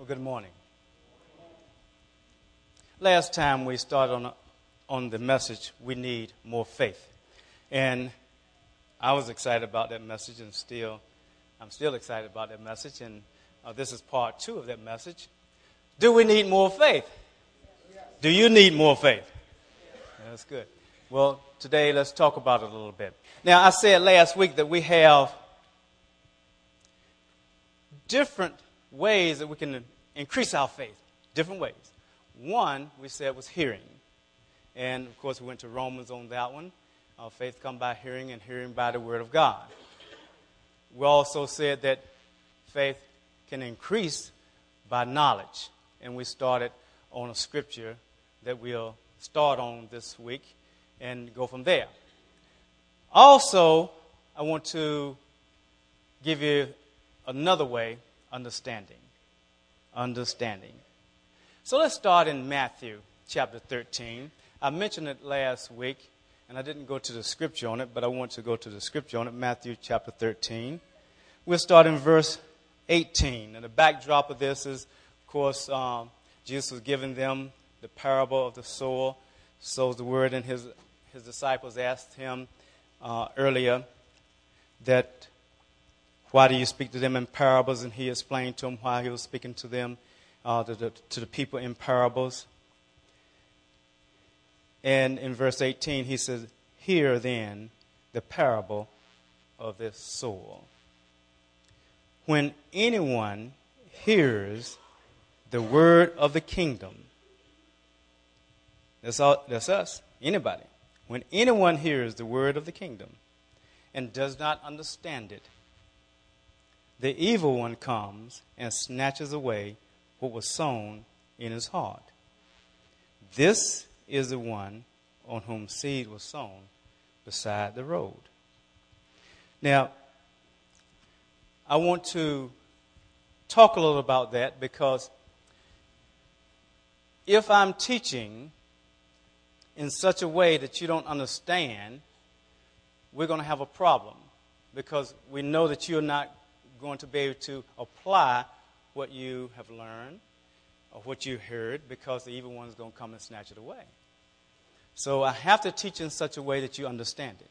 Well, good morning. Last time we started on, on the message, we need more faith. And I was excited about that message, and still, I'm still excited about that message. And uh, this is part two of that message. Do we need more faith? Do you need more faith? That's good. Well, today let's talk about it a little bit. Now, I said last week that we have different ways that we can increase our faith. Different ways. One, we said, was hearing. And of course, we went to Romans on that one. Our faith come by hearing, and hearing by the Word of God. We also said that faith can increase by knowledge. And we started on a scripture that we'll start on this week and go from there. Also, I want to give you another way understanding. Understanding. So let's start in Matthew chapter 13. I mentioned it last week, and I didn't go to the scripture on it, but I want to go to the scripture on it. Matthew chapter 13. We'll start in verse 18. And the backdrop of this is, of course, um, Jesus was giving them the parable of the sower, sows the word, and his, his disciples asked him uh, earlier that why do you speak to them in parables? And he explained to them why he was speaking to them, uh, to, the, to the people in parables. And in verse 18, he says, Hear then the parable of this sower. When anyone hears the word of the kingdom, that's, all, that's us, anybody. When anyone hears the word of the kingdom and does not understand it, the evil one comes and snatches away what was sown in his heart. This is the one on whom seed was sown beside the road. Now, I want to talk a little about that because if I'm teaching in such a way that you don't understand, we're going to have a problem because we know that you're not going to be able to apply what you have learned or what you heard because the evil one is going to come and snatch it away. So I have to teach in such a way that you understand it.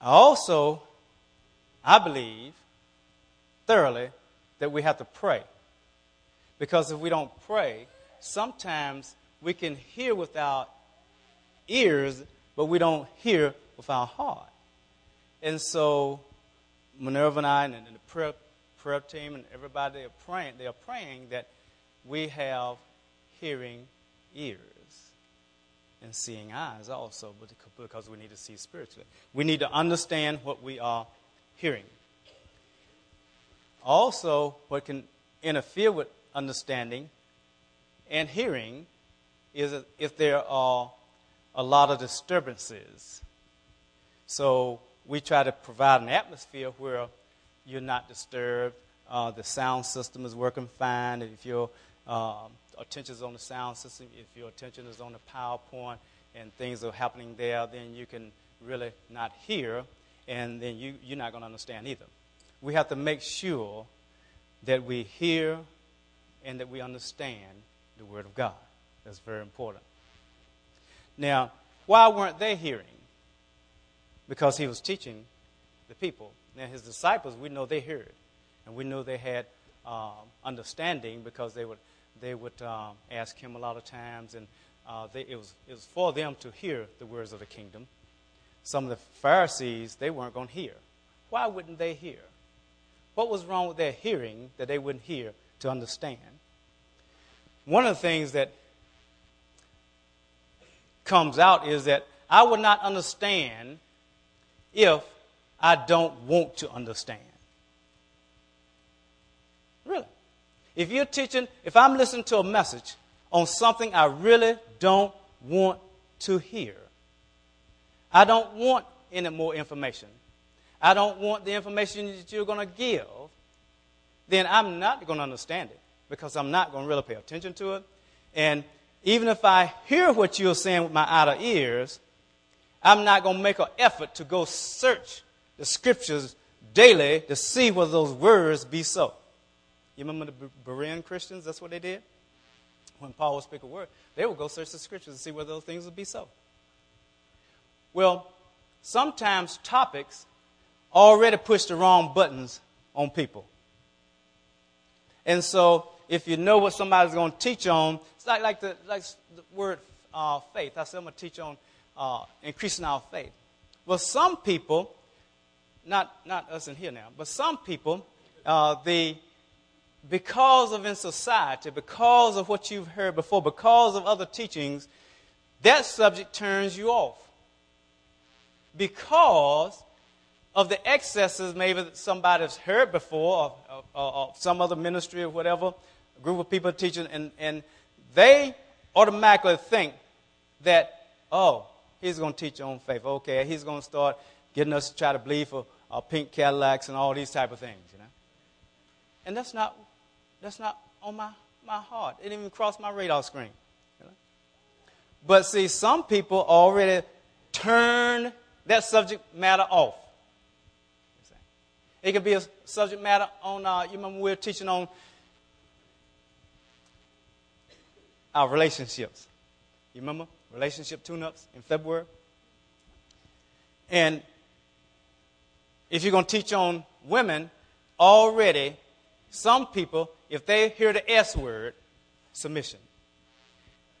I also, I believe thoroughly that we have to pray. Because if we don't pray, sometimes we can hear with our ears, but we don't hear with our heart. And so Minerva and I and, the prayer, prayer team and everybody are praying, they are praying that we have hearing ears and seeing eyes also because we need to see spiritually. We need to understand what we are hearing. Also, what can interfere with understanding and hearing is if there are a lot of disturbances. So, we try to provide an atmosphere where you're not disturbed. Uh, the sound system is working fine. If your uh, attention is on the sound system, if your attention is on the PowerPoint and things are happening there, then you can really not hear, and then you, you're not going to understand either. We have to make sure that we hear and that we understand the Word of God. That's very important. Now, why weren't they hearing? Because he was teaching the people. Now, his disciples, we know they heard, and we know they had um, understanding because they would, they would um, ask him a lot of times, and uh, they, it, was, it was for them to hear the words of the kingdom. Some of the Pharisees, they weren't going to hear. Why wouldn't they hear? What was wrong with their hearing that they wouldn't hear to understand? One of the things that comes out is that I would not understand if I don't want to understand. Really. If you're teaching, if I'm listening to a message on something I really don't want to hear, I don't want any more information. I don't want the information that you're going to give, then I'm not going to understand it because I'm not going to really pay attention to it. And even if I hear what you're saying with my outer ears, I'm not going to make an effort to go search the scriptures daily to see whether those words be so. You remember the Berean Christians? That's what they did? When Paul would speak a word, they would go search the scriptures to see whether those things would be so. Well, sometimes topics already push the wrong buttons on people. And so, if you know what somebody's going to teach on, it's like, like, the, like the word uh, faith. I said I'm going to teach on uh, increasing our faith. Well, some people, not, not us in here now, but some people, uh, the, because of in society, because of what you've heard before, because of other teachings, that subject turns you off. Because of the excesses maybe that somebody's heard before, or, some other ministry or whatever, a group of people teaching, and, and they automatically think that, oh, he's going to teach on faith. Okay, he's going to start getting us to try to believe for uh, pink Cadillacs and all these type of things, you know. And that's not, that's not on my, my heart. It didn't even cross my radar screen. You know? But see, some people already turn that subject matter off. It could be a subject matter on, uh, you remember we were teaching on our relationships. You remember? Relationship tune ups in February. And if you're going to teach on women, already, some people, if they hear the S word, submission.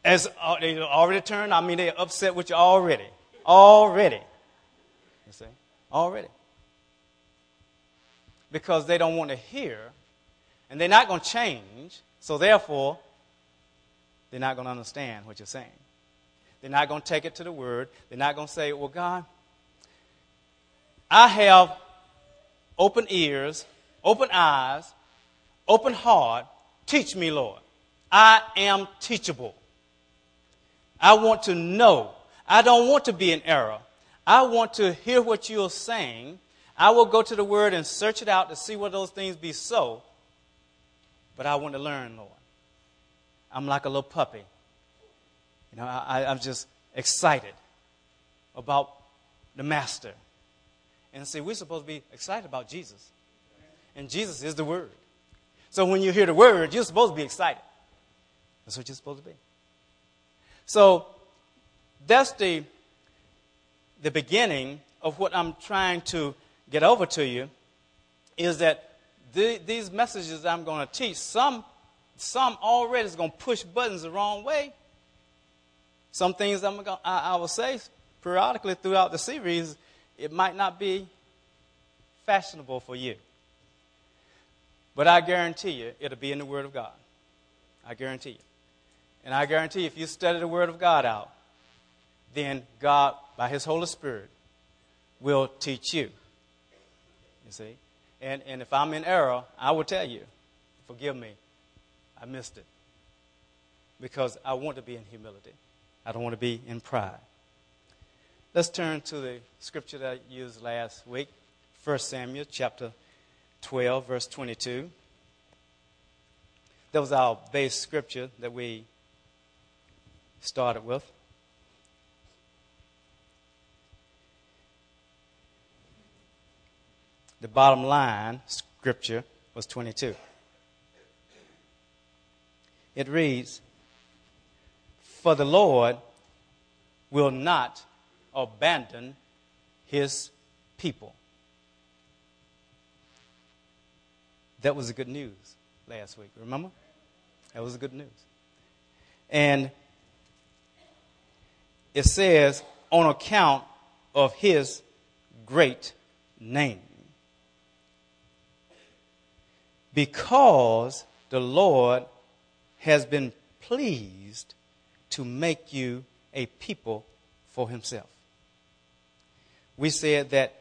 As uh, they already turned, I mean, they're upset with you already. Already. You see? Already because they don't want to hear, and they're not going to change, so therefore, they're not going to understand what you're saying. They're not going to take it to the word. They're not going to say, Well, God, I have open ears, open eyes, open heart. Teach me, Lord. I am teachable. I want to know. I don't want to be in error. I want to hear what you're saying I will go to the Word and search it out to see what those things be so. But I want to learn, Lord. I'm like a little puppy. You know, I, I'm just excited about the Master. And see, we're supposed to be excited about Jesus. And Jesus is the Word. So when you hear the Word, you're supposed to be excited. That's what you're supposed to be. So that's the, the beginning of what I'm trying to get over to you is that the, these messages I'm going to teach, some, some already is going to push buttons the wrong way. Some things I'm gonna, I, I will say periodically throughout the series, it might not be fashionable for you. But I guarantee you, it'll be in the Word of God. I guarantee you. And I guarantee if you study the Word of God out, then God, by His Holy Spirit, will teach you. You see? And, and if I'm in error, I will tell you, forgive me, I missed it. Because I want to be in humility, I don't want to be in pride. Let's turn to the scripture that I used last week 1 Samuel chapter 12, verse 22. That was our base scripture that we started with. the bottom line scripture was 22. It reads, For the Lord will not abandon his people. That was the good news last week, remember? That was the good news. And it says, on account of his great name. because the Lord has been pleased to make you a people for himself. We said that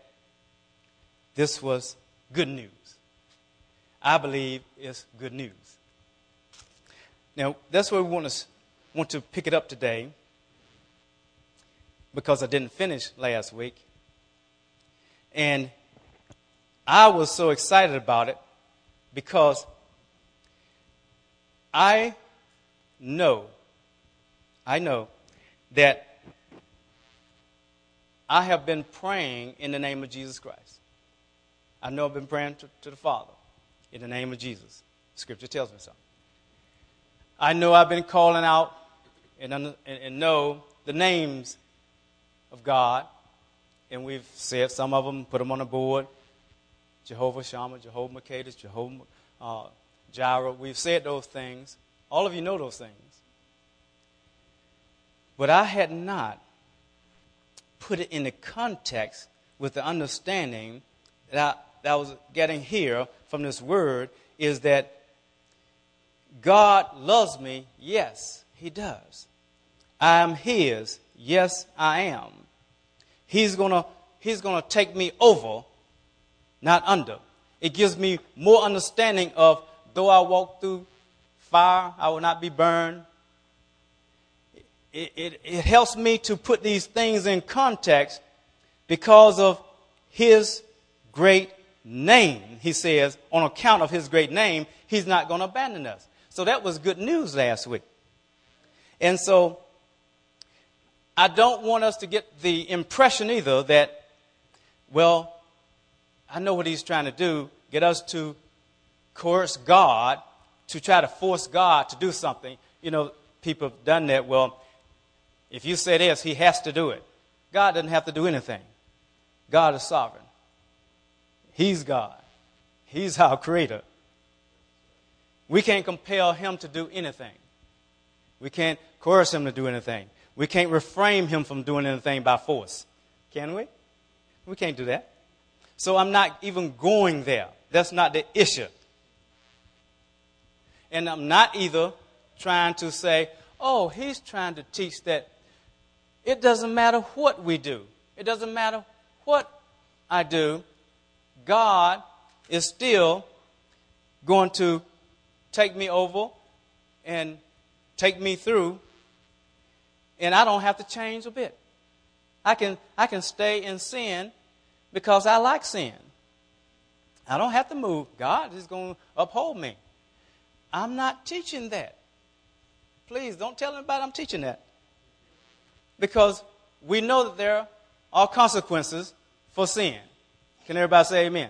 this was good news. I believe it's good news. Now, that's where we want to, want to pick it up today because I didn't finish last week. And I was so excited about it because I know, I know that I have been praying in the name of Jesus Christ. I know I've been praying to, to the Father in the name of Jesus. Scripture tells me so. I know I've been calling out and, and, and know the names of God, and we've said some of them, put them on the board. Jehovah Shammah, Jehovah Makeda, Jehovah uh, Jireh. We've said those things. All of you know those things. But I had not put it in the context with the understanding that I, that I was getting here from this word is that God loves me. Yes, He does. I am His. Yes, I am. He's gonna, he's gonna take me over, not under. It gives me more understanding of though I walk through fire, I will not be burned. It, it, it helps me to put these things in context because of his great name. He says, on account of his great name, he's not going to abandon us. So that was good news last week. And so I don't want us to get the impression either that, well, I know what he's trying to do get us to coerce God, to try to force God to do something. You know, people have done that. Well, if you say this, he has to do it. God doesn't have to do anything. God is sovereign. He's God. He's our creator. We can't compel him to do anything. We can't coerce him to do anything. We can't refrain him from doing anything by force. Can we? We can't do that. So I'm not even going there. That's not the issue. And I'm not either trying to say, oh, he's trying to teach that it doesn't matter what we do, it doesn't matter what I do, God is still going to take me over and take me through, and I don't have to change a bit. I can, I can stay in sin because I like sin. I don't have to move. God is going to uphold me. I'm not teaching that. Please don't tell anybody I'm teaching that. Because we know that there are consequences for sin. Can everybody say amen?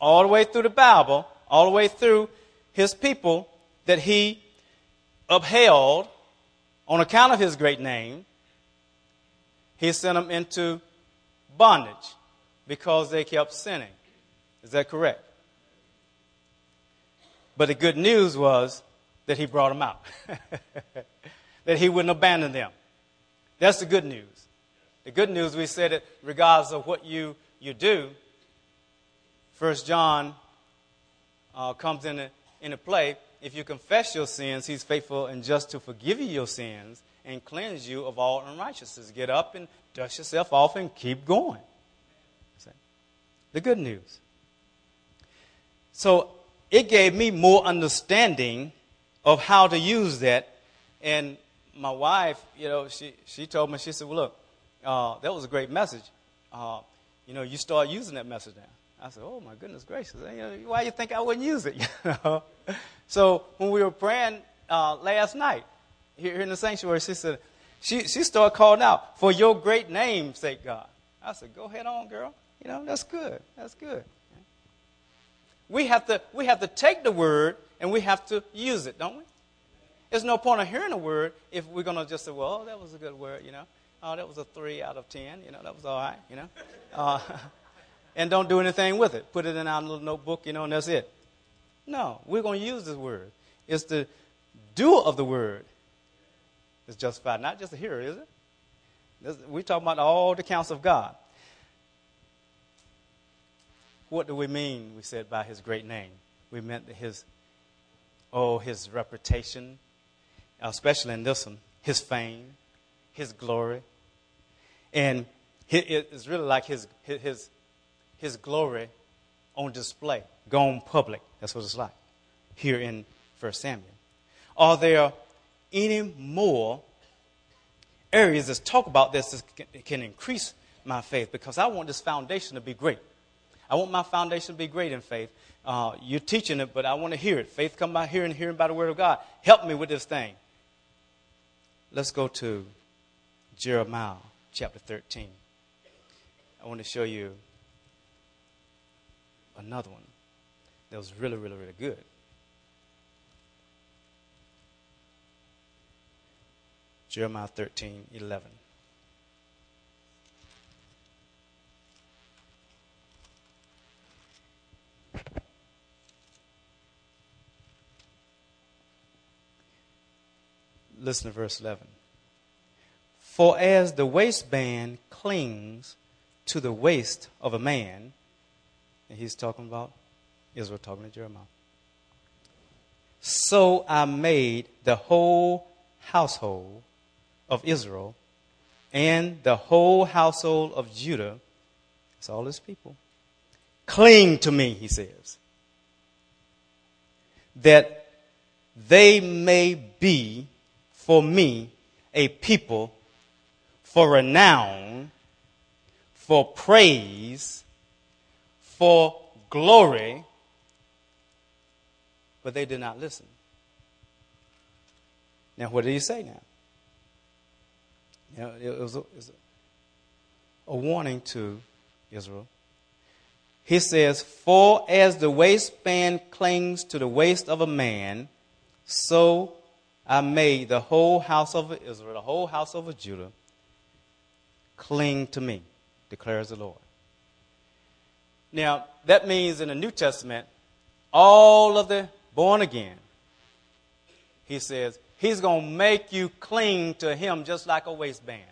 All the way through the Bible, all the way through his people that he upheld on account of his great name, he sent them into bondage because they kept sinning. Is that correct? But the good news was that he brought them out, that he wouldn't abandon them. That's the good news. The good news, we said it regardless of what you, you do. First John uh, comes into, into play. If you confess your sins, he's faithful and just to forgive you your sins and cleanse you of all unrighteousness. Get up and dust yourself off and keep going. The good news. So it gave me more understanding of how to use that. And my wife, you know, she, she told me, she said, well, look, uh, that was a great message. Uh, you know, you start using that message now. I said, oh, my goodness gracious. Why you think I wouldn't use it? So when we were praying uh, last night here in the sanctuary, she said, she, she started calling out, for your great name's sake, God. I said, go ahead on, girl. You know, that's good. That's good. We have to, we have to take the word and we have to use it, don't we? There's no point of hearing a word if we're going to just say, well, that was a good word, you know. Oh, that was a three out of ten. You know, that was all right, you know. Uh, and don't do anything with it. Put it in our little notebook, you know, and that's it. No, we're going to use this word. It's the doer of the word is justified, not just the hearer, is it? we're talking about all the counts of God. What do we mean, we said, by his great name? We meant his, oh, his reputation, especially in this one, his fame, his glory. And it's really like his, his, his glory on display, gone public. That's what it's like here in 1 Samuel. Are there any more areas that talk about this that can increase my faith? Because I want this foundation to be great. I want my foundation to be great in faith. Uh, you're teaching it, but I want to hear it. Faith come by hearing, hearing by the word of God. Help me with this thing. Let's go to Jeremiah chapter 13. I want to show you another one that was really, really, really good. Jeremiah 13, 11. Listen to verse 11. For as the waistband clings to the waist of a man, and he's talking about Israel, talking to Jeremiah, so I made the whole household of Israel and the whole household of Judah, it's all his people, cling to me, he says, that they may be for me a people for renown, for praise, for glory, but they did not listen. Now, what did he say now? You know, it was, a, it was a warning to Israel. He says, For as the waistband clings to the waist of a man, so I made the whole house of Israel, the whole house of Judah, cling to me, declares the Lord. Now, that means in the New Testament, all of the born again, he says, he's going to make you cling to him just like a waistband.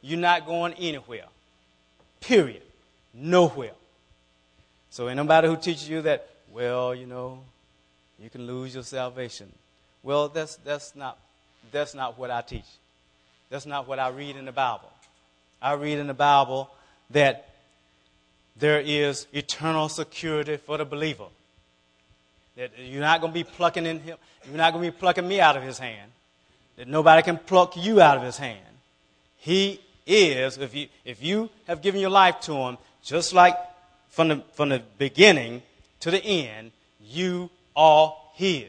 You're not going anywhere. Period. Nowhere. So, anybody who teaches you that, well, you know, you can lose your salvation. Well, that's, that's, not, that's not what I teach. That's not what I read in the Bible. I read in the Bible that there is eternal security for the believer. That you're not going to be plucking in him, you're not going to be plucking me out of his hand. That nobody can pluck you out of his hand. He is, if you, if you have given your life to him, just like from the, from the beginning to the end, you are his.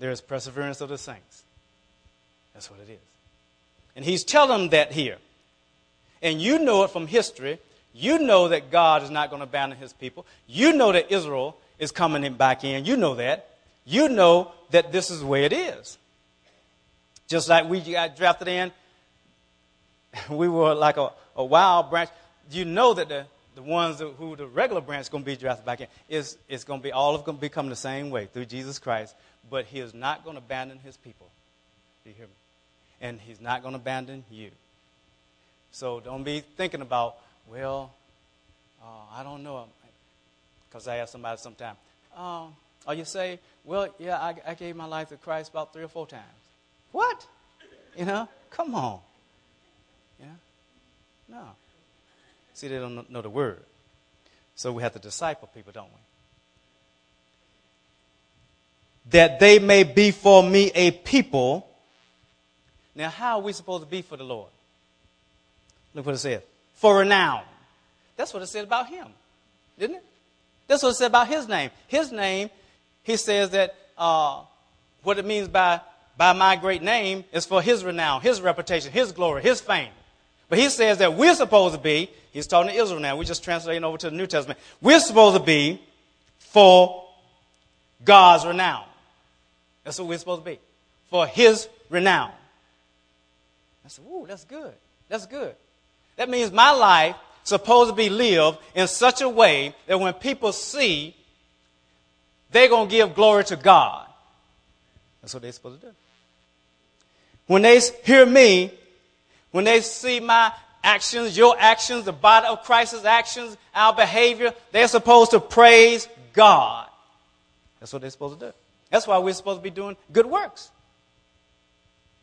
There is perseverance of the saints. That's what it is. And he's telling them that here. And you know it from history. You know that God is not going to abandon his people. You know that Israel is coming in back in. You know that. You know that this is the way it is. Just like we got drafted in, we were like a, a wild branch. You know that the, the ones that, who the regular branch is going to be drafted back in is it's going to be all of them become the same way through Jesus Christ. But He is not going to abandon His people. Do you hear me? and He's not going to abandon you. So don't be thinking about, well, uh, I don't know. Because I ask somebody sometime, or you say, well, yeah, I, I gave my life to Christ about three or four times. What? You know, come on. Yeah? No. See, they don't know the word. So we have to disciple people, don't we? That they may be for me a people now, how are we supposed to be for the Lord? Look what it says. For renown. That's what it said about him, didn't it? That's what it said about his name. His name, he says that uh, what it means by, by my great name is for his renown, his reputation, his glory, his fame. But he says that we're supposed to be, he's talking to Israel now, we're just translating over to the New Testament. We're supposed to be for God's renown. That's what we're supposed to be. For his renown. I said, Ooh, that's good. That's good. That means my life supposed to be lived in such a way that when people see, they're going to give glory to God. That's what they're supposed to do. When they hear me, when they see my actions, your actions, the body of Christ's actions, our behavior, they're supposed to praise God. That's what they're supposed to do. That's why we're supposed to be doing good works.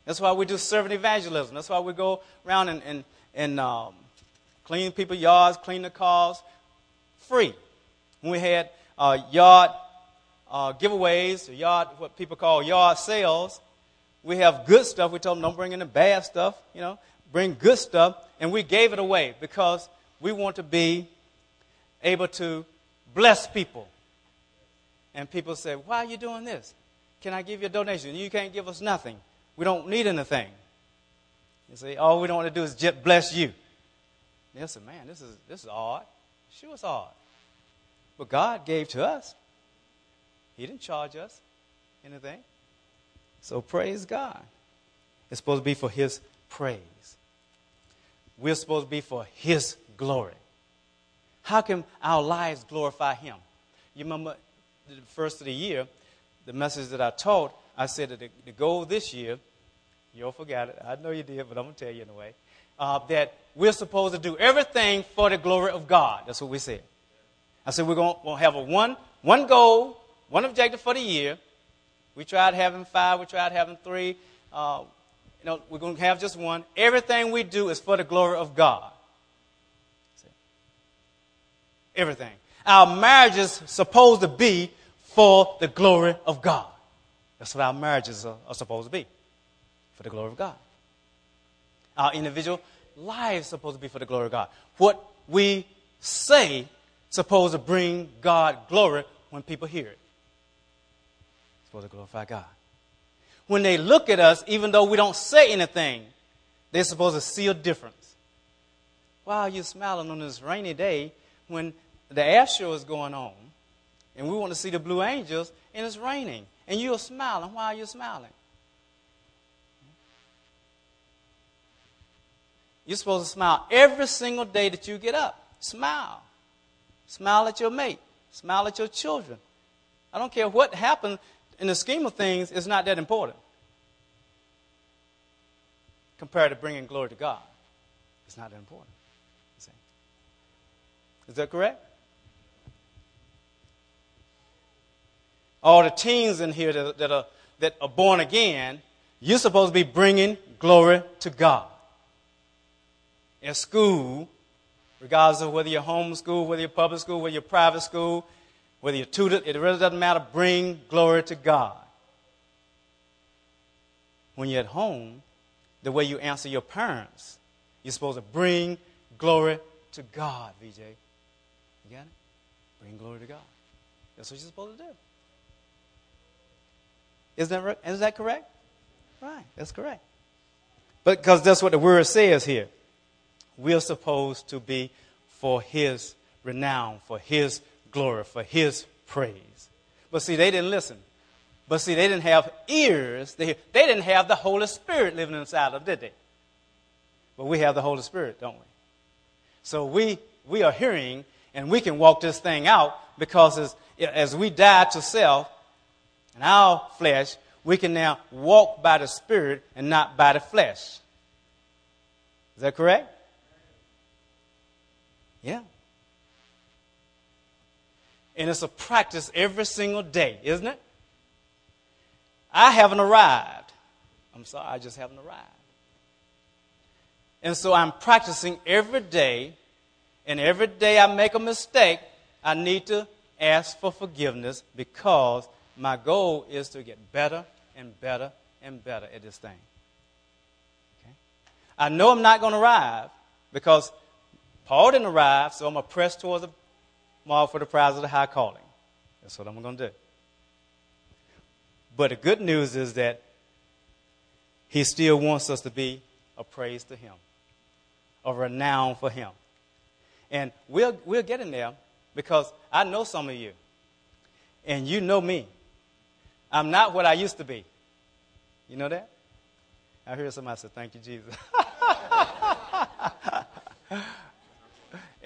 That's why we do servant evangelism. That's why we go around and, and, and um, clean people's yards, clean the cars, free. When we had uh, yard uh, giveaways, yard what people call yard sales, we have good stuff. We told them don't bring in the bad stuff. You know, bring good stuff, and we gave it away because we want to be able to bless people. And people say, "Why are you doing this? Can I give you a donation? You can't give us nothing." We don't need anything. You see, all we don't want to do is just bless you. They said, man, this is, this is odd. Sure, it's odd. but God gave to us. He didn't charge us anything. So praise God. It's supposed to be for His praise. We're supposed to be for His glory. How can our lives glorify Him? You remember the first of the year, the message that I taught, I said that the, the goal this year, you all forgot it. I know you did, but I'm going to tell you anyway. Uh, that we're supposed to do everything for the glory of God. That's what we said. I said we're going to have a one, one goal, one objective for the year. We tried having five, we tried having three. Uh, you know, we're going to have just one. Everything we do is for the glory of God. Everything. Our marriage is supposed to be for the glory of God. That's what our marriages are, are supposed to be for the glory of God. Our individual lives supposed to be for the glory of God. What we say supposed to bring God glory when people hear it. It's supposed to glorify God. When they look at us, even though we don't say anything, they're supposed to see a difference. Why are you smiling on this rainy day when the air show is going on and we want to see the blue angels and it's raining and you're smiling? Why are you smiling? You're supposed to smile every single day that you get up. Smile. Smile at your mate. Smile at your children. I don't care what happens in the scheme of things, it's not that important compared to bringing glory to God. It's not that important. Is that correct? All the teens in here that, that, are, that are born again, you're supposed to be bringing glory to God in school, regardless of whether you're homeschool, whether you're public school, whether you're private school, whether you're tutored, it really doesn't matter. Bring glory to God. When you're at home, the way you answer your parents, you're supposed to bring glory to God, VJ. You got it? Bring glory to God. That's what you're supposed to do. Is that, is that correct? Right, that's correct. But because that's what the word says here we're supposed to be for His renown, for His glory, for His praise. But see, they didn't listen. But see, they didn't have ears. They, they didn't have the Holy Spirit living inside of them, did they? But we have the Holy Spirit, don't we? So we, we are hearing and we can walk this thing out because as, as we die to self and our flesh, we can now walk by the Spirit and not by the flesh. Is that correct? Yeah. And it's a practice every single day, isn't it? I haven't arrived. I'm sorry, I just haven't arrived. And so I'm practicing every day, and every day I make a mistake, I need to ask for forgiveness because my goal is to get better and better and better at this thing. Okay? I know I'm not going to arrive because Paul didn't arrive, so I'm going to press towards the mark for the prize of the high calling. That's what I'm going to do. But the good news is that he still wants us to be a praise to him, a renown for him. And we're, we'll get in there because I know some of you, and you know me. I'm not what I used to be. You know that? I heard somebody say, Thank you, Jesus.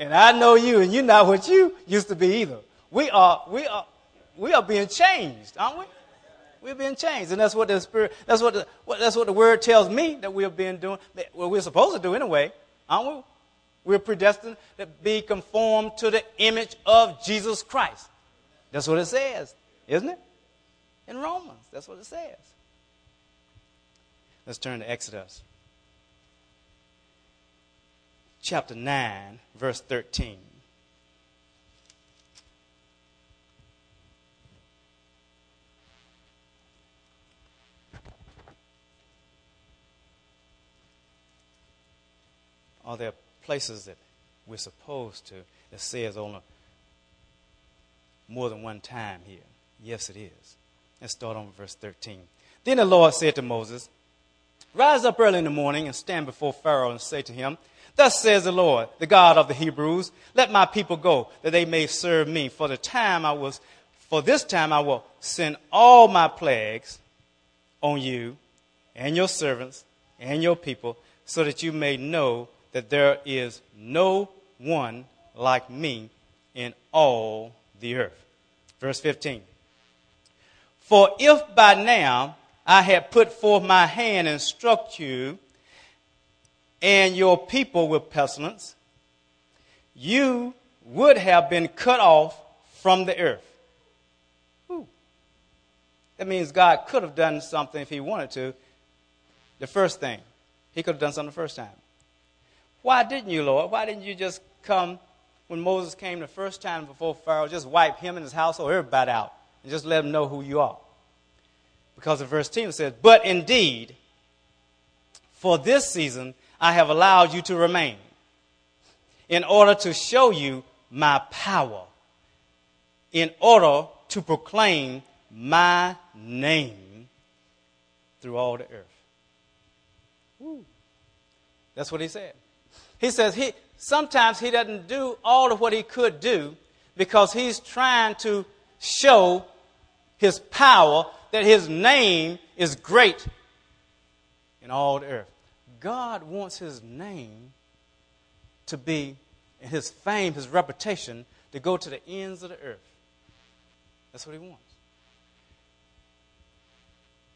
And I know you, and you're not what you used to be either. We are, we are, we are being changed, aren't we? We're being changed, and that's what the spirit. That's what the what, that's what the word tells me that we're being doing. What we're supposed to do anyway, aren't we? We're predestined to be conformed to the image of Jesus Christ. That's what it says, isn't it? In Romans, that's what it says. Let's turn to Exodus chapter 9, verse 13. Are there places that we're supposed to that says only more than one time here? Yes, it is. Let's start on verse 13. Then the Lord said to Moses, Rise up early in the morning and stand before Pharaoh and say to him, Thus says the Lord, the God of the Hebrews, let my people go, that they may serve me. For the time I was, for this time I will send all my plagues on you and your servants and your people, so that you may know that there is no one like me in all the earth. Verse 15. For if by now I had put forth my hand and struck you and your people with pestilence, you would have been cut off from the earth. Ooh. That means God could have done something if He wanted to. The first thing, He could have done something the first time. Why didn't you, Lord? Why didn't you just come when Moses came the first time before Pharaoh, just wipe him and his household, everybody out, and just let them know who you are? Because in verse 10 it says, But indeed, for this season I have allowed you to remain, in order to show you my power, in order to proclaim my name through all the earth. Woo. That's what he said. He says he sometimes he doesn't do all of what he could do because he's trying to show his power that his name is great in all the earth. God wants his name to be, his fame, his reputation, to go to the ends of the earth. That's what he wants.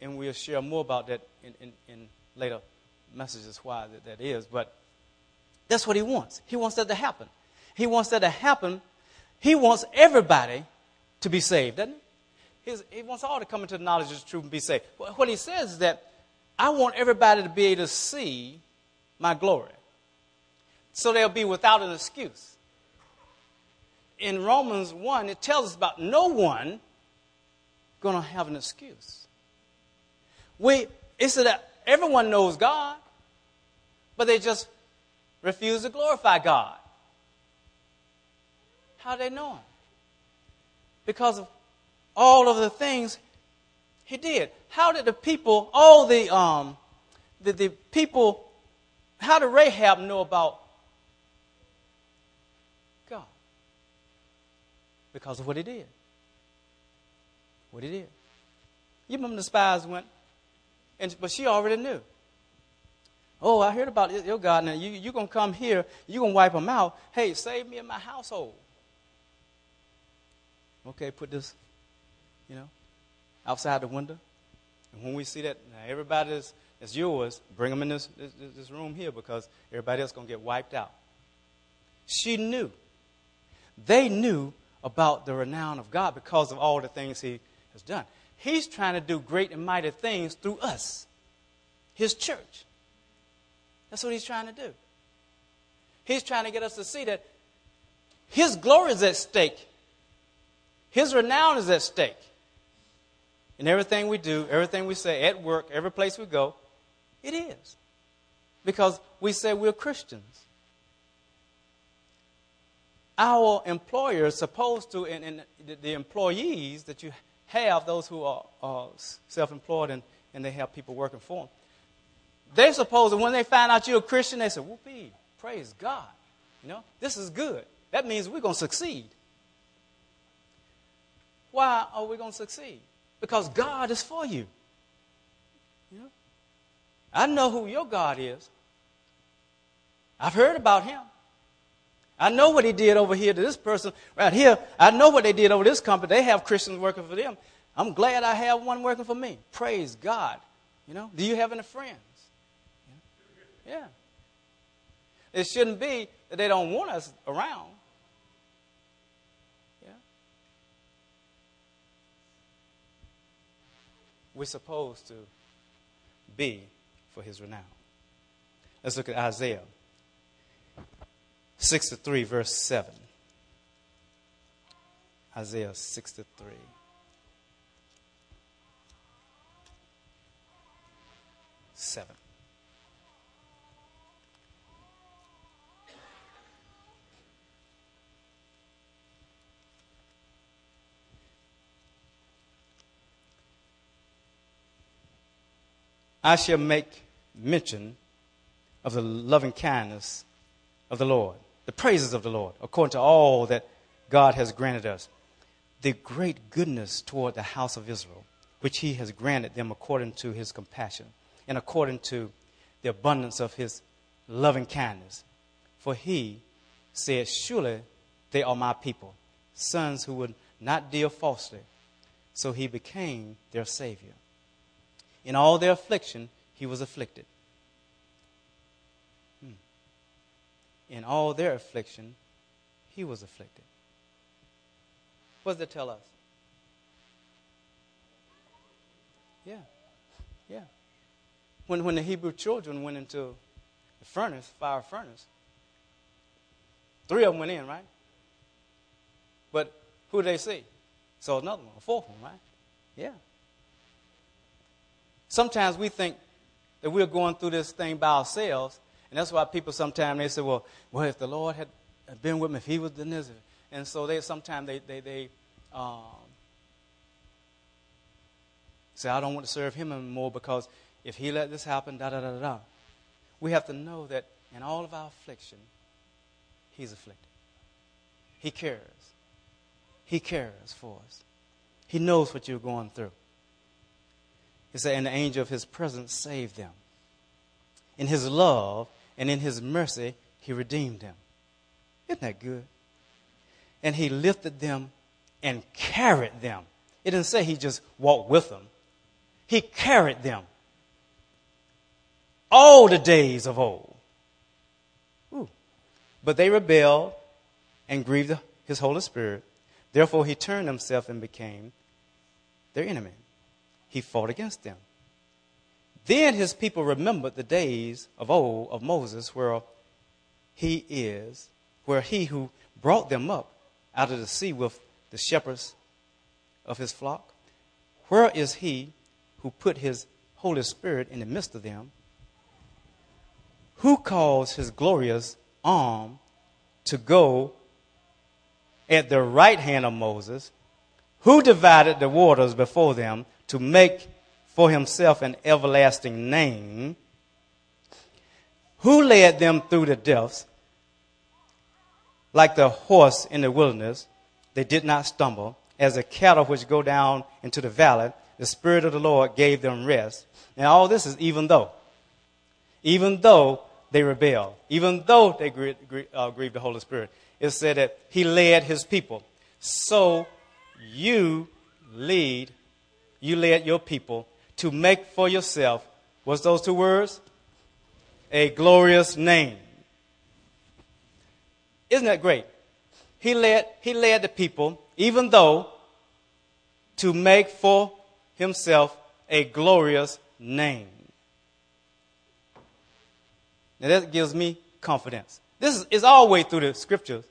And we'll share more about that in, in, in later messages, why that, that is. But that's what he wants. He wants that to happen. He wants that to happen. He wants everybody to be saved, doesn't he? He wants all to come into the knowledge of the truth and be saved. What he says is that I want everybody to be able to see my glory. So they'll be without an excuse. In Romans 1, it tells us about no one going to have an excuse. We, it's that everyone knows God, but they just refuse to glorify God. How do they know Him? Because of all of the things he did. How did the people, all the, um, the, the people, how did Rahab know about God? Because of what he did. What he did. You remember the spies went, and, but she already knew. Oh, I heard about your God. Now you, you're going to come here. You're going to wipe them out. Hey, save me and my household. Okay, put this you know, outside the window. And when we see that everybody is, is yours, bring them in this, this, this room here because everybody else is going to get wiped out. She knew. They knew about the renown of God because of all the things He has done. He's trying to do great and mighty things through us, His church. That's what He's trying to do. He's trying to get us to see that His glory is at stake, His renown is at stake in everything we do, everything we say, at work, every place we go, it is. Because we say we're Christians. Our employer is supposed to, and, and the employees that you have, those who are, are self employed and, and they have people working for them, they're supposed to, when they find out you're a Christian, they say, Whoopee, praise God. You know, this is good. That means we're going to succeed. Why are we going to succeed? Because God is for you. you know? I know who your God is. I've heard about him. I know what he did over here to this person right here. I know what they did over this company. They have Christians working for them. I'm glad I have one working for me. Praise God. You know, do you have any friends? Yeah. It shouldn't be that they don't want us around. We're supposed to be for his renown. Let's look at Isaiah 63, verse 7. Isaiah 63. Seven. I shall make mention of the loving kindness of the Lord, the praises of the Lord, according to all that God has granted us, the great goodness toward the house of Israel, which he has granted them according to his compassion and according to the abundance of his loving kindness. For he said, Surely they are my people, sons who would not deal falsely. So he became their Savior. In all their affliction, he was afflicted. Hmm. In all their affliction, he was afflicted. What does that tell us? Yeah. Yeah. When, when the Hebrew children went into the furnace, fire furnace, three of them went in, right? But who did they see? So another one, a fourth one, right? Yeah. Sometimes we think that we're going through this thing by ourselves, and that's why people sometimes they say, "Well, well, if the Lord had been with me, if He was in this," and so they sometimes they they they um, say, "I don't want to serve Him anymore because if He let this happen, da da da da." We have to know that in all of our affliction, He's afflicted. He cares. He cares for us. He knows what you're going through. He said, and the angel of his presence saved them. In his love and in his mercy, he redeemed them. Isn't that good? And he lifted them and carried them. It didn't say he just walked with them, he carried them all the days of old. Ooh. But they rebelled and grieved his Holy Spirit. Therefore, he turned himself and became their enemy. He fought against them. Then his people remembered the days of old of Moses, where he is, where he who brought them up out of the sea with the shepherds of his flock. Where is he who put his Holy Spirit in the midst of them? Who caused his glorious arm to go at the right hand of Moses, who divided the waters before them to make for himself an everlasting name, who led them through the depths like the horse in the wilderness. They did not stumble. As the cattle which go down into the valley, the Spirit of the Lord gave them rest. And all this is even though. Even though they rebelled, even though they grieved, uh, grieved the Holy Spirit it said that he led his people. So you lead, you led your people to make for yourself, what's those two words? A glorious name. Isn't that great? He led, he led the people, even though, to make for himself a glorious name. Now that gives me confidence. This is, is all the way through the scriptures.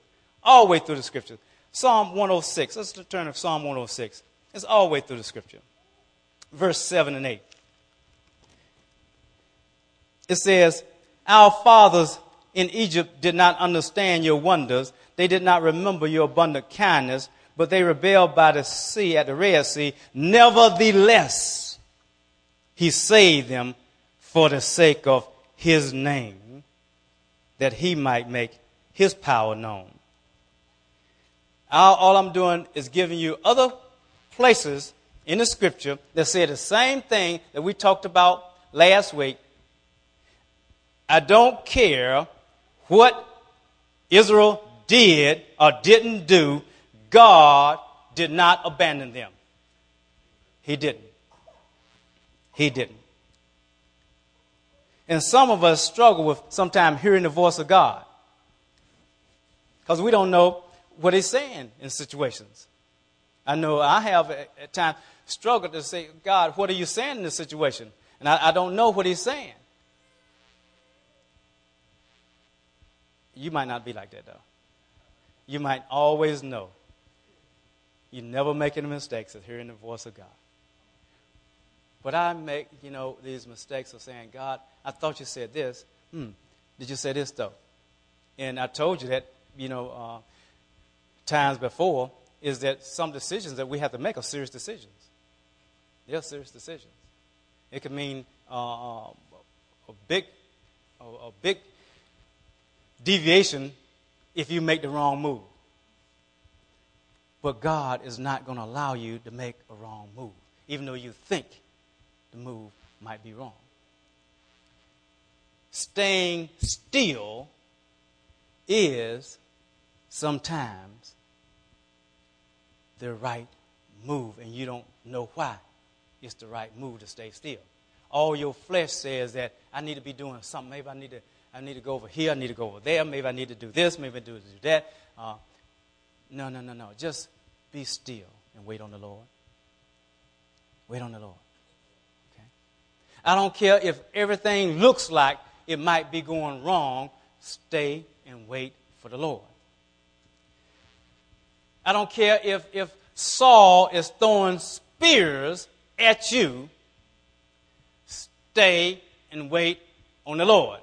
All the way through the scriptures. Psalm 106. Let's turn to Psalm 106. It's all the way through the scripture. Verse 7 and 8. It says, Our fathers in Egypt did not understand your wonders. They did not remember your abundant kindness, but they rebelled by the sea at the Red Sea. Nevertheless, he saved them for the sake of his name that he might make his power known. All, I'm doing is giving you other places in the scripture that say the same thing that we talked about last week. I don't care what Israel did or didn't do, God did not abandon them. He didn't. He didn't. And some of us struggle with sometimes hearing the voice of God because we don't know what He's saying in situations. I know I have at times struggled to say, God, what are you saying in this situation? And I, I don't know what He's saying. You might not be like that, though. You might always know. You never make any mistakes of hearing the voice of God. But I make, you know, these mistakes of saying, God, I thought you said this. Hmm, did you say this though? And I told you that, you know, uh, times before, is that some decisions that we have to make are serious decisions. They're serious decisions. It could mean uh, uh a big, a, a big deviation if you make the wrong move. But God is not going to allow you to make a wrong move, even though you think the move might be wrong. Staying still is sometimes the right move, and you don't know why it's the right move to stay still. All your flesh says that I need to be doing something. Maybe I need to, I need to go over here. I need to go over there. Maybe I need to do this. Maybe I need to do that. Uh, no, no, no, no. Just be still and wait on the Lord. Wait on the Lord. Okay? I don't care if everything looks like it might be going wrong. Stay and wait for the Lord. I don't care if, if Saul is throwing spears at you, stay and wait on the Lord.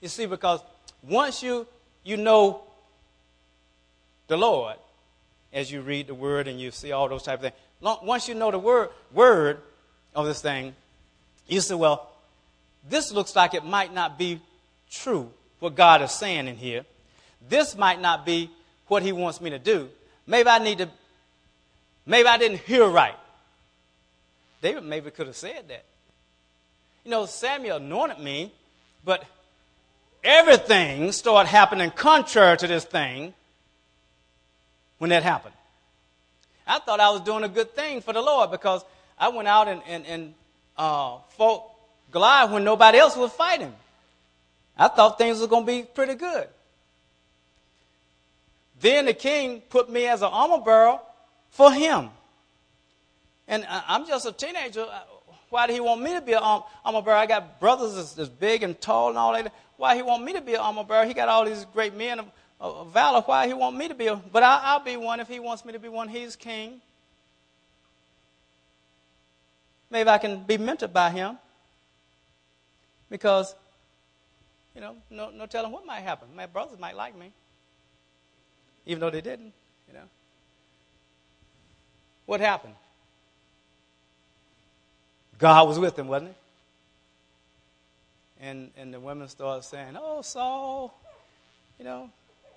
You see, because once you, you know the Lord, as you read the word and you see all those type of things, once you know the word, word of this thing, you say, well, this looks like it might not be true, what God is saying in here. This might not be what He wants me to do. Maybe I need to Maybe I didn't hear right. David maybe could have said that. You know, Samuel anointed me, but everything started happening contrary to this thing when that happened. I thought I was doing a good thing for the Lord because I went out and, and, and uh, fought Goliath when nobody else was fighting. I thought things were going to be pretty good. Then the king put me as an armor bearer for him. And I'm just a teenager. Uh, Why did he want me to be an armor bearer? I got brothers that's, that's big and tall and all that. Why he want me to be an armor bearer? He got all these great men of, of valor. Why he want me to be? A, but I, I'll be one if he wants me to be one. He's king. Maybe I can be mentored by him. Because, you know, no, no telling what might happen. My brothers might like me, even though they didn't, you know. What happened? God was with them, wasn't he? And, and the women started saying, Oh, Saul, you know,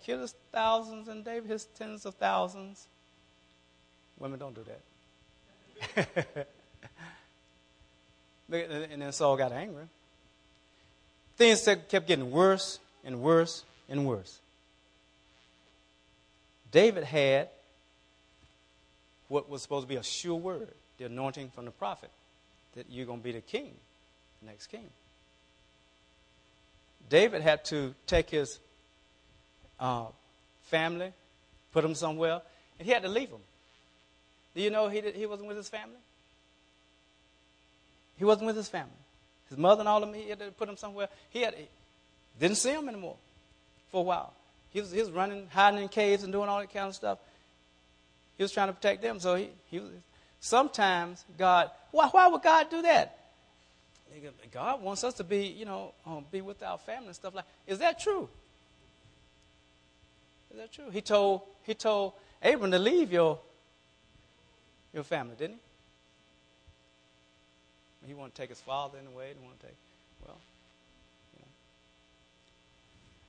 killed his thousands and David his tens of thousands. Women don't do that. and then Saul got angry. Things kept getting worse and worse and worse. David had what was supposed to be a sure word, the anointing from the prophet, that you're going to be the king, the next king. David had to take his uh, family, put them somewhere, and he had to leave them. Do you know he, did, he wasn't with his family? He wasn't with his family. His mother and all of them, he had to put them somewhere. He had, didn't see them anymore for a while. He was, he was running, hiding in caves and doing all that kind of stuff. He was trying to protect them. So he, he was, sometimes God, why, why would God do that? God wants us to be, you know, um, be with our family and stuff like. Is that true? Is that true? He told he told Abram to leave your your family, didn't he? He wanted to take his father in a way. He didn't want to take. Well, you know.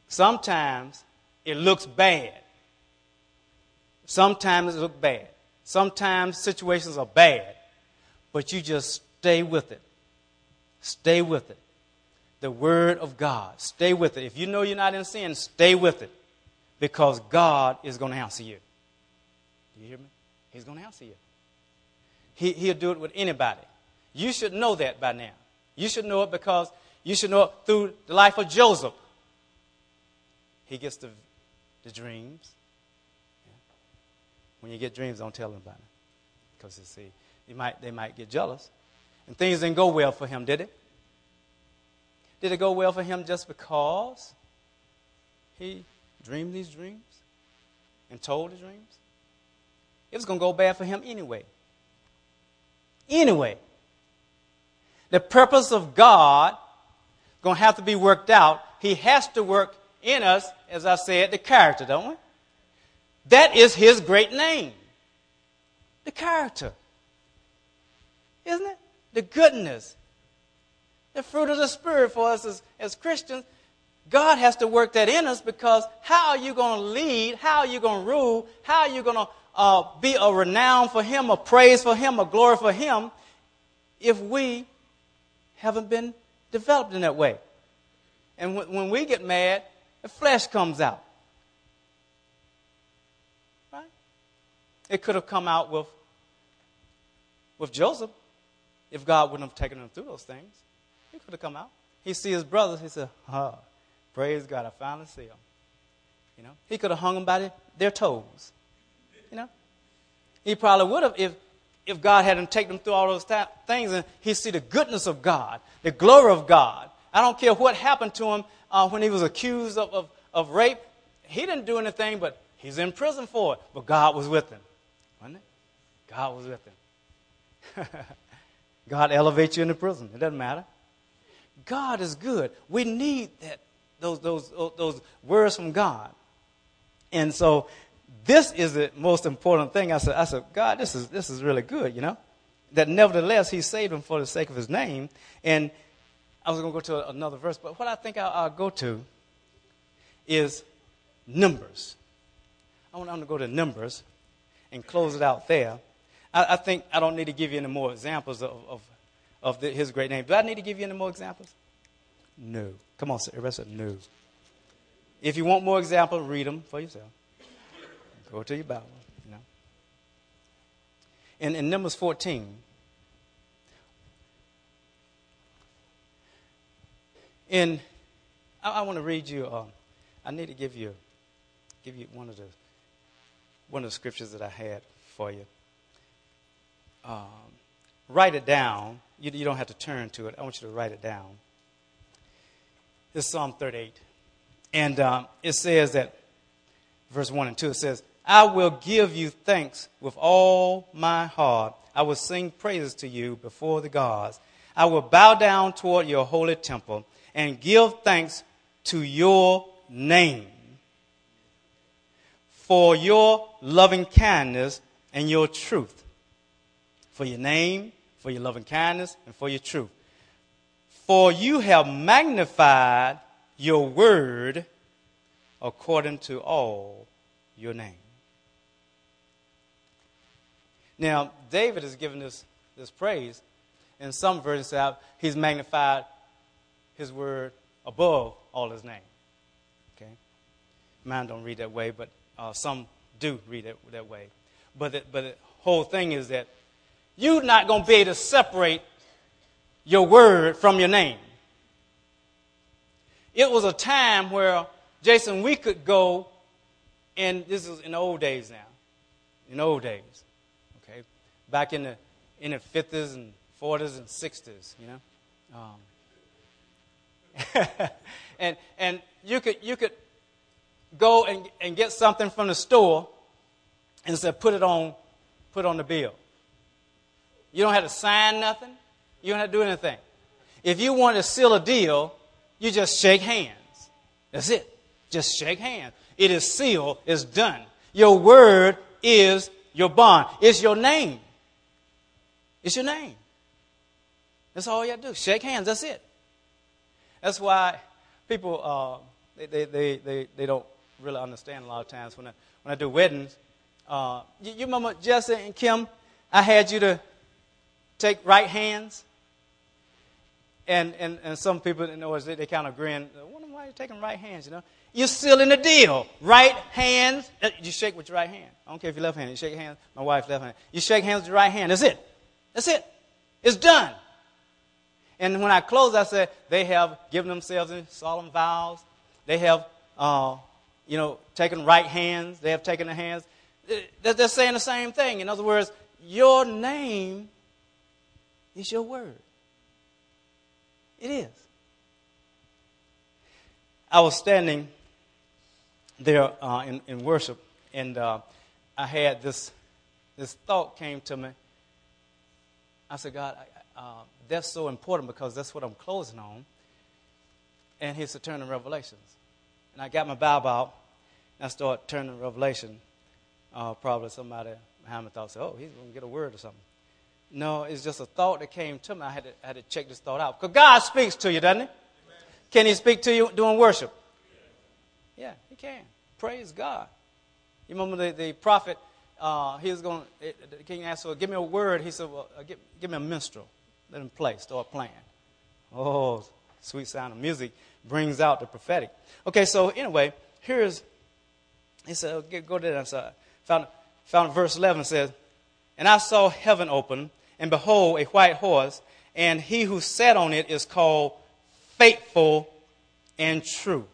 sometimes it looks bad Sometimes it looks bad. Sometimes situations are bad. But you just stay with it. Stay with it. The Word of God. Stay with it. If you know you're not in sin, stay with it. Because God is going to answer you. Do you hear me? He's going to answer you. He, he'll do it with anybody. You should know that by now. You should know it because you should know it through the life of Joseph. He gets the, the dreams. When you get dreams, don't tell anybody. Because you see, you might, they might get jealous. And things didn't go well for him, did it? Did it go well for him just because he dreamed these dreams and told the dreams? It was going to go bad for him anyway. Anyway. The purpose of God is going to have to be worked out. He has to work in us, as I said, the character, don't we? That is his great name. The character. Isn't it? The goodness. The fruit of the Spirit for us as, as Christians. God has to work that in us because how are you going to lead? How are you going to rule? How are you going to uh, be a renown for Him, a praise for Him, a glory for Him if we haven't been developed in that way? And when, when we get mad, the flesh comes out. Right? It could have come out with, with Joseph if God wouldn't have taken him through those things. He could have come out. He see his brothers. He said, oh, praise God, I finally see him. You know, he could have hung them by their toes. You know, he probably would have if if God hadn't taken them through all those things and he see the goodness of God, the glory of God. I don't care what happened to him uh, when he was accused of, of, of rape. He didn't do anything, but he's in prison for it. But God was with him, wasn't it? God was with him. God elevates you in the prison. It doesn't matter. God is good. We need that those those those words from God. And so this is the most important thing. I said, I said, God, this is this is really good, you know? That nevertheless he saved him for the sake of his name. And I was going to go to another verse, but what I think I'll, I'll go to is Numbers. I want to go to Numbers and close it out there. I, I, think I don't need to give you any more examples of, of, of the, his great name. Do I need to give you any more examples? No. Come on, everybody say no. If you want more examples, read them for yourself. Go to your Bible. You know. In, in Numbers 14, in I, I want to read you. Uh, I need to give you give you one of the one of the scriptures that I had for you. Um, write it down. You, you don't have to turn to it. I want you to write it down. It's Psalm 38. And um, it says that, verse 1 and 2, it says, I will give you thanks with all my heart. I will sing praises to you before the gods. I will bow down toward your holy temple and give thanks to your name for your loving kindness and your truth. For your name, for your loving kindness, and for your truth. For you have magnified your word according to all your name. Now, David is giving this, this praise. In some versions, he's magnified his word above all his name. Okay? Mine don't read that way, but uh, some do read it that way. But the, but the whole thing is that you're not going to be able to separate your word from your name. It was a time where, Jason, we could go, and this is in the old days now, in old days, okay, back in the in the 50s and 40s and 60s, you know. Um, and and you could you could go and, and get something from the store and say put it on put on the bill. You don't have to sign nothing. You don't have to do anything. If you want to seal a deal, you just shake hands. That's it. Just shake hands. It is sealed. It's done. Your word is your bond. It's your name. It's your name. That's all you have to do. Shake hands. That's it. That's why people uh, they, they, they, they, they don't really understand a lot of times when I, when I do weddings. Uh, you, you remember Jesse and Kim? I had you to take right hands. And, and, and some people, in other words, they, they kind of grin. Wonder why you're taking right hands, you know? You're sealing the deal. Right hands. Uh, you shake with your right hand. I don't care if you're left handed. You shake hands. My wife's left hand. You shake hands with your right hand. That's it. That's it. It's done. And when I close, I said, they have given themselves in solemn vows. They have, uh, you know, taken right hands. They have taken the hands. They're saying the same thing. In other words, your name is your word. It is. I was standing there uh, in, in worship, and uh, I had this this thought came to me. I said, God, I, uh, that's so important because that's what I'm closing on. And He said, turn to Revelations. And I got my Bible out, and I started turning Revelation. Uh, probably somebody behind me thought, oh, he's going to get a word or something. No, it's just a thought that came to me. I had to, I had to check this thought out. Because God speaks to you, doesn't He? Can he speak to you during worship? Yeah, he can. Praise God. You remember the, the prophet, uh, he was going, the king asked, well, give me a word. He said, well, uh, give, give me a minstrel. Let him play, start playing. Oh, sweet sound of music brings out the prophetic. Okay, so anyway, here's, he said, okay, go to that side. Found, found verse 11 says, And I saw heaven open, and behold, a white horse, and he who sat on it is called faithful and true.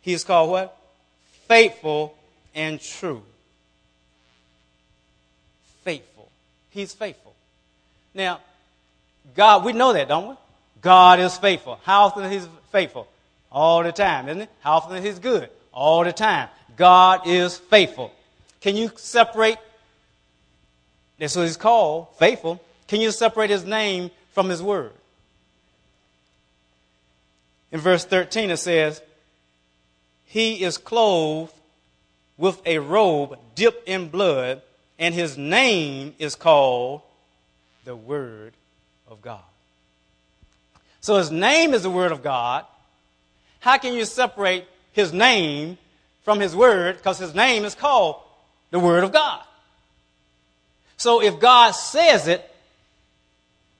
He is called what? Faithful and true. Faithful. He's faithful. Now, God, we know that, don't we? God is faithful. How often is He faithful? All the time, isn't it? How often is He good? All the time. God is faithful. Can you separate? That's what He's called, faithful. Can you separate His name from His word? In verse 13, it says, He is clothed with a robe dipped in blood, and His name is called the Word of God. So His name is the Word of God. How can you separate His name from His Word? Because His name is called the Word of God. So if God says it,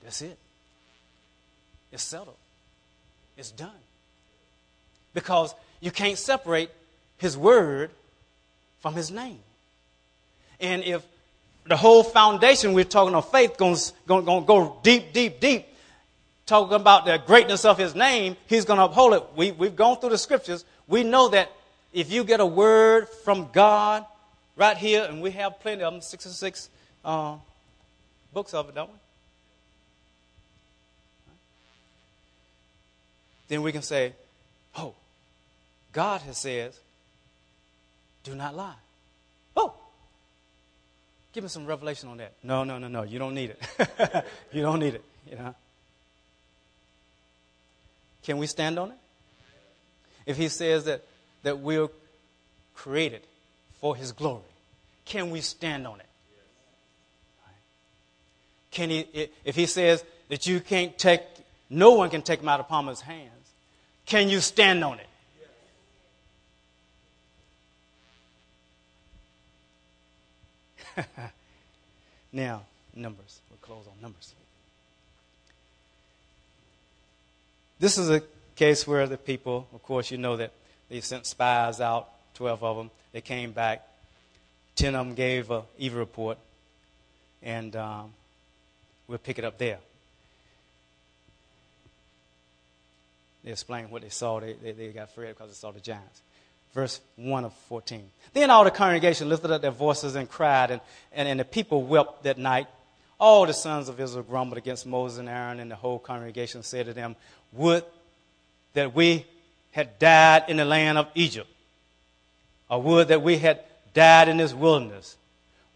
that's it. It's settled. It's done. Because you can't separate His Word from His name. And if the whole foundation we're talking of faith going to go deep, deep, deep, talking about the greatness of His name, He's going to uphold it. We, we've gone through the scriptures. We know that if you get a word from God right here, and we have plenty of them, 66 uh, books of it, don't we? then we can say, oh, God has said, do not lie. Give me some revelation on that. No, no, no, no. You don't need it. you don't need it. You know. Can we stand on it? If He says that that we're created for His glory, can we stand on it? Can He? If He says that you can't take, no one can take Him out of Palmer's hands. Can you stand on it? now, numbers. We'll close on numbers. This is a case where the people, of course, you know that they sent spies out, 12 of them. They came back. 10 of them gave an evil report. And um, we'll pick it up there. They explained what they saw. They, they, they got afraid because they saw the giants. Verse 1 of 14. Then all the congregation lifted up their voices and cried, and, and, and the people wept that night. All the sons of Israel grumbled against Moses and Aaron, and the whole congregation said to them, Would that we had died in the land of Egypt, or would that we had died in this wilderness.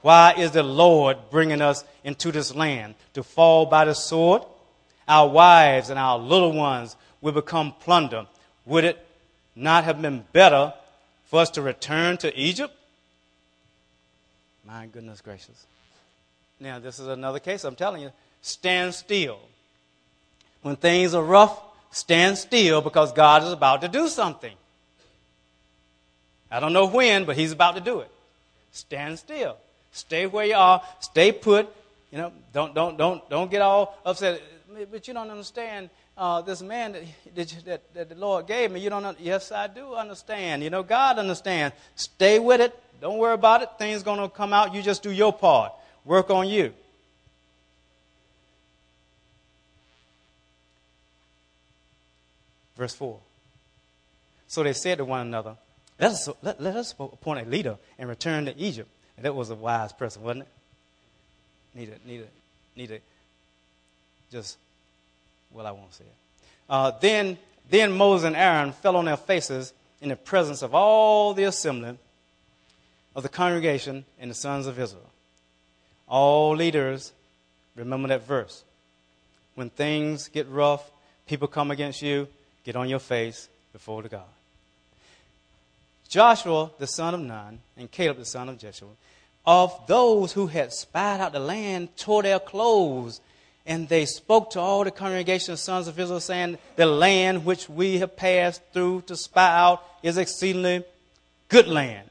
Why is the Lord bringing us into this land to fall by the sword? Our wives and our little ones will become plunder. Would it not have been better for us to return to Egypt? My goodness gracious. Now, this is another case. I'm telling you, stand still. When things are rough, stand still because God is about to do something. I don't know when, but He's about to do it. Stand still. Stay where you are. Stay put. You know, don't don't don't don't get all upset. But you don't understand uh, this man that, that, that, the Lord gave me, you don't know. Yes, I do understand. You know, God understands. Stay with it. Don't worry about it. Things going to come out. You just do your part. Work on you. Verse 4. So they said to one another, let us, let, let us appoint a leader and return to Egypt. And that was a wise person, wasn't it? Need to, need to, need to just well, I won't say it. Uh, then, then Moses and Aaron fell on their faces in the presence of all the assembly of the congregation and the sons of Israel. All leaders, remember that verse. When things get rough, people come against you, get on your face before the God. Joshua, the son of Nun, and Caleb, the son of Jeshua, of those who had spied out the land, tore their clothes And they spoke to all the congregation of sons of Israel, saying, The land which we have passed through to spy out is exceedingly good land.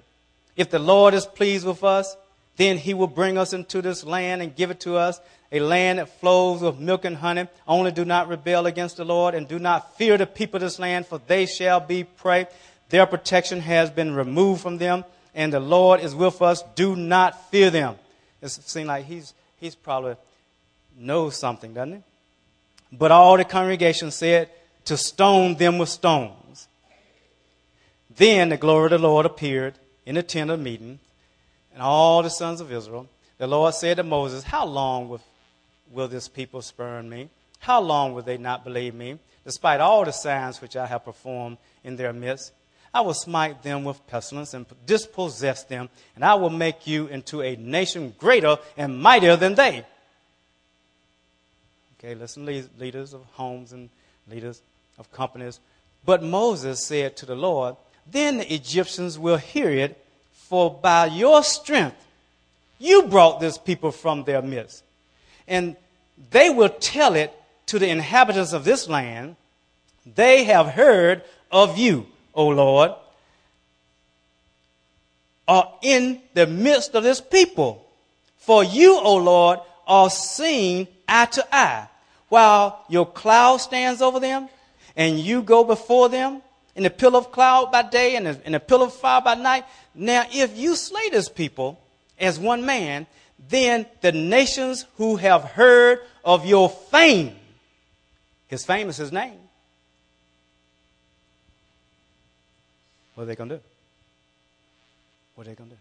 If the Lord is pleased with us, then he will bring us into this land and give it to us, a land that flows with milk and honey. Only do not rebel against the Lord and do not fear the people of this land, for they shall be prey. Their protection has been removed from them, and the Lord is with us. Do not fear them. It seems like he's, he's probably knows something, doesn't he? But all the congregation said to stone them with stones. Then the glory of the Lord appeared in the tent of meeting, and all the sons of Israel. The Lord said to Moses, How long will, will this people spurn me? How long will they not believe me, despite all the signs which I have performed in their midst? I will smite them with pestilence and dispossess them, and I will make you into a nation greater and mightier than they. Okay, listen, leaders of homes and leaders of companies. But Moses said to the Lord, Then the Egyptians will hear it, for by your strength you brought this people from their midst. And they will tell it to the inhabitants of this land. They have heard of you, O Lord, are in the midst of this people. For you, O Lord, are seen eye to eye while your cloud stands over them and you go before them in a pillar of cloud by day and in a pillar of fire by night. Now, if you slay this people as one man, then the nations who have heard of your fame, his fame is his name, what are they going to do? What are they going to do?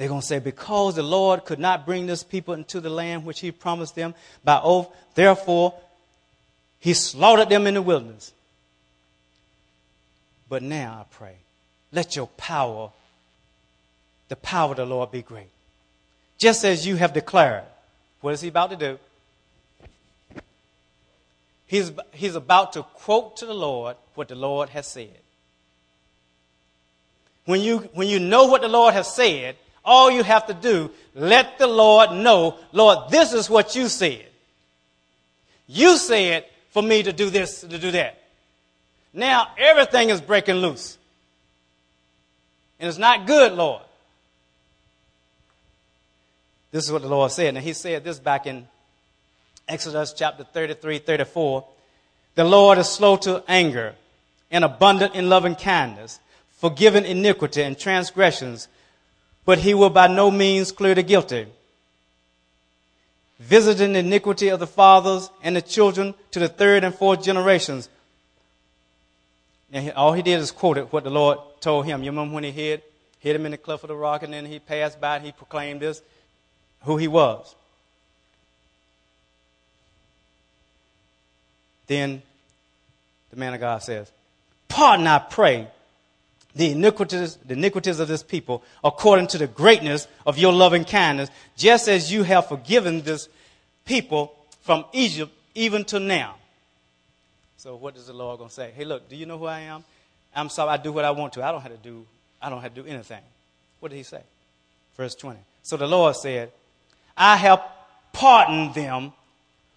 They're going to say, because the Lord could not bring this people into the land which he promised them by oath, therefore he slaughtered them in the wilderness. But now I pray, let your power, the power of the Lord, be great. Just as you have declared. What is he about to do? He's, he's about to quote to the Lord what the Lord has said. When you, when you know what the Lord has said, all you have to do, let the Lord know, Lord, this is what you said. You said for me to do this, to do that. Now everything is breaking loose. And it's not good, Lord. This is what the Lord said. Now he said this back in Exodus chapter 33, 34. The Lord is slow to anger and abundant in loving kindness, forgiving iniquity and transgressions but he will by no means clear the guilty, visiting the iniquity of the fathers and the children to the third and fourth generations. And all he did is quoted what the Lord told him. You remember when he hid, hid him in the cleft of the rock, and then he passed by and he proclaimed this, who he was. Then the man of God says, Pardon, I pray, the iniquities, the iniquities of this people according to the greatness of your loving kindness, just as you have forgiven this people from Egypt even to now. So what is the Lord going to say? Hey, look, do you know who I am? I'm sorry, I do what I want to. I don't have to do, I don't have to do anything. What did he say? Verse 20. So the Lord said, I have pardoned them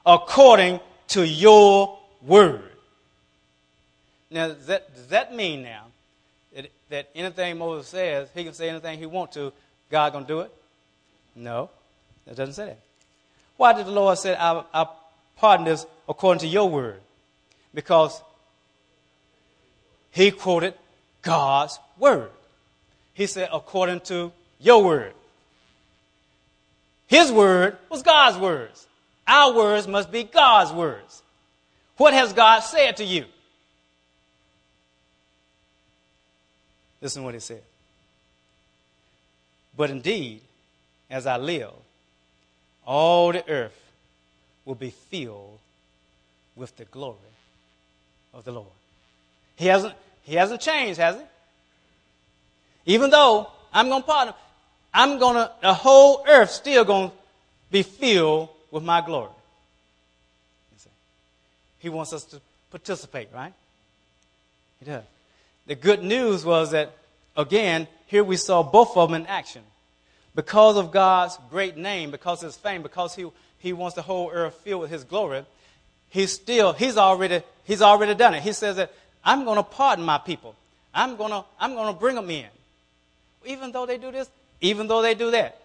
according to your word. Now, does that, does that mean now that anything Moses says, he can say anything he wants to, God going to do it? No, it doesn't say that. Why did the Lord say, I, I pardon this according to your word? Because he quoted God's word. He said, according to your word. His word was God's words. Our words must be God's words. What has God said to you? Listen to what he said. But indeed, as I live, all the earth will be filled with the glory of the Lord. He hasn't, he hasn't changed, has he? Even though I'm going to partner, I'm going to, the whole earth still going to be filled with my glory. He wants us to participate, right? He does. The good news was that, again, here we saw both of them in action. because of God's great name, because of his fame, because he, he wants the whole earth filled with his glory, he's still, he's already, he's already done it. He says that I'm going to pardon my people. I'm going to, I'm going to bring them in. Even though they do this, even though they do that.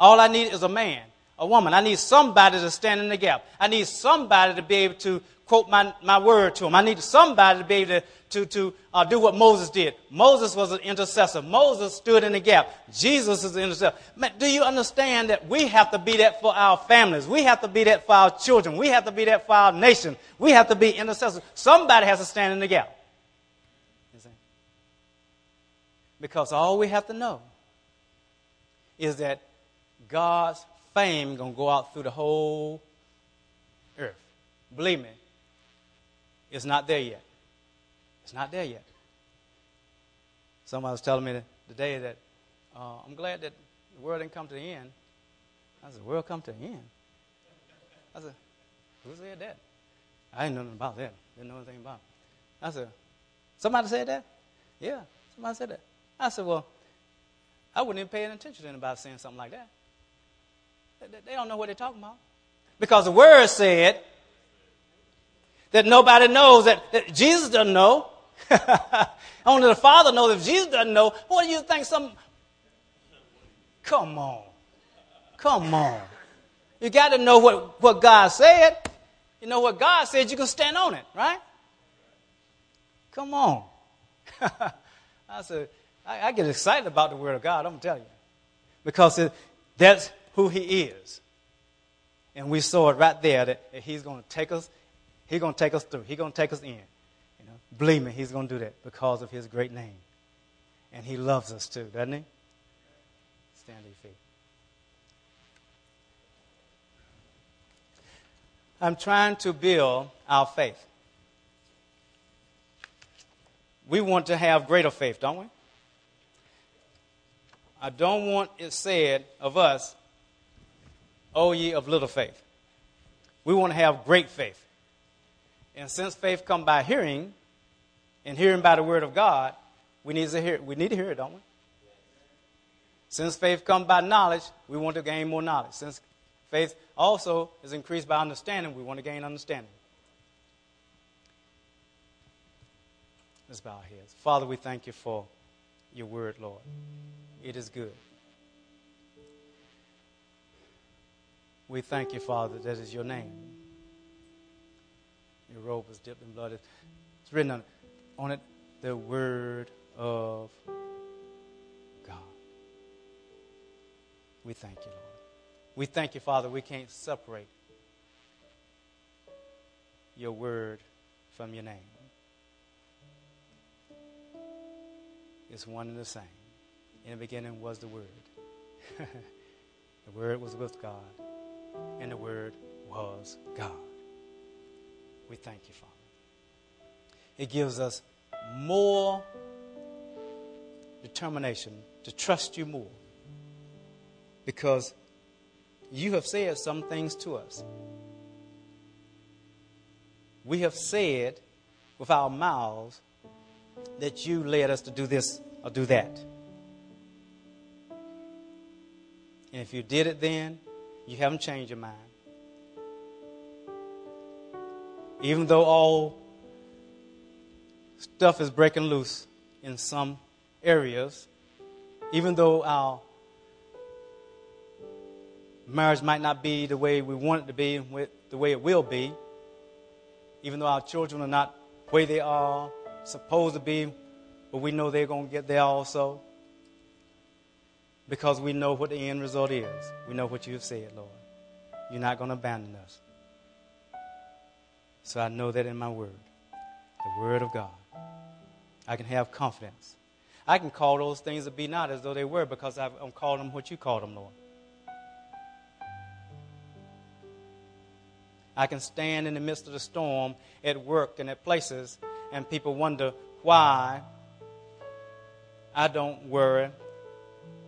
All I need is a man, a woman. I need somebody to stand in the gap. I need somebody to be able to quote my, my word to them. I need somebody to be able to, to, to uh, do what Moses did. Moses was an intercessor. Moses stood in the gap. Jesus is an intercessor. Man, do you understand that we have to be that for our families? We have to be that for our children. We have to be that for our nation. We have to be intercessors. Somebody has to stand in the gap. Because all we have to know is that God's fame going to go out through the whole earth. Believe me, it's not there yet. It's not there yet. Somebody was telling me today that uh, I'm glad that the world didn't come to the end. I said, the world come to the end? I said, who said that? I didn't know nothing about that. Didn't know anything about it. I said, somebody said that? Yeah, somebody said that. I said, well, I wouldn't even pay any attention to anybody saying something like that. They don't know what they're talking about. Because the word said that nobody knows, that, that Jesus doesn't know. Only the Father knows. If Jesus doesn't know, what do you think some. Come on. Come on. You got to know what, what God said. You know what God said, you can stand on it, right? Come on. I said, I, get excited about the Word of God, I'm going to tell you. Because it, that's who He is. And we saw it right there that, He's going to take us He's going to take us through. He's going to take us in. You know, believe me, He's going to do that because of His great name. And He loves us too, doesn't He? Stand to your feet. I'm trying to build our faith. We want to have greater faith, don't we? I don't want it said of us, O ye of little faith. We want to have great faith. And since faith come by hearing, and hearing by the word of God, we need to hear. We need to hear it, don't we? Since faith come by knowledge, we want to gain more knowledge. Since faith also is increased by understanding, we want to gain understanding. Let's bow our heads. Father, we thank you for your word, Lord. It is good. We thank you, Father, that is your name. Your robe was dipped in blood. It's written on, on it the word of God. We thank you, Lord. We thank you, Father. We can't separate your word from your name. It's one and the same. In the beginning was the Word. the Word was with God, and the Word was God. We thank you, Father. It gives us more determination to trust you more because you have said some things to us. We have said with our mouths that you led us to do this or do that. And if you did it then, you haven't changed your mind. Even though all stuff is breaking loose in some areas, even though our marriage might not be the way we want it to be, the way it will be, even though our children are not the way they are supposed to be, but we know they're going to get there also because we know what the end result is. We know what you have said, Lord. You're not going to abandon us. So I know that in my word, the word of God, I can have confidence. I can call those things that be not as though they were because I'm calling them what you call them, Lord. I can stand in the midst of the storm at work and at places, and people wonder why I don't worry,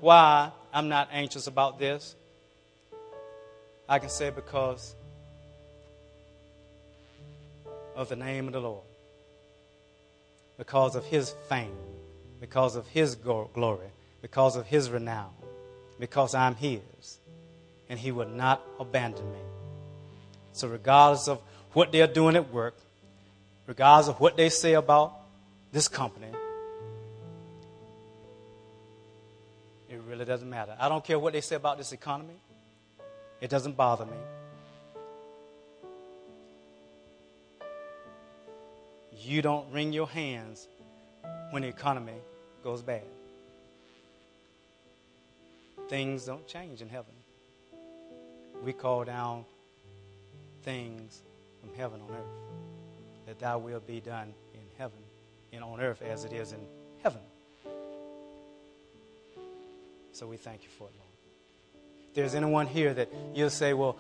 why I'm not anxious about this. I can say because of the name of the Lord, because of his fame, because of his glory, because of his renown. because I'm His, and He will not abandon me. So, regardless of what they're doing at work, regardless of what they say about this company, it doesn't matter. I don't care what they say about this economy, it doesn't bother me. You don't wring your hands when the economy goes bad. Things don't change in heaven. We call down things from heaven on earth. That thy will be done in heaven and on earth as it is in heaven. So we thank you for it, Lord. If there's anyone here that you'll say, Well,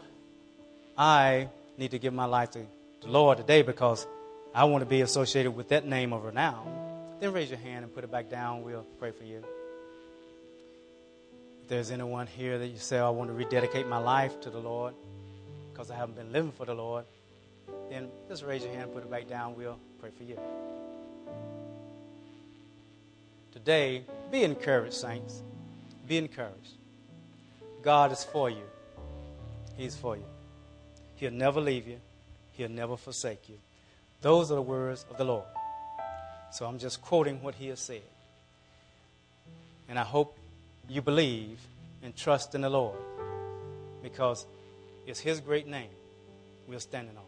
I need to give my life to the Lord today because I want to be associated with that name of renown, then raise your hand and put it back down. We'll pray for you. If there's anyone here that you say, I want to rededicate my life to the Lord because I haven't been living for the Lord, then just raise your hand, and put it back down. We'll pray for you. Today, be encouraged, saints. Be encouraged. God is for you. He's for you. He'll never leave you. He'll never forsake you. Those are the words of the Lord. So I'm just quoting what he has said. And I hope you believe and trust in the Lord because it's his great name we're standing on.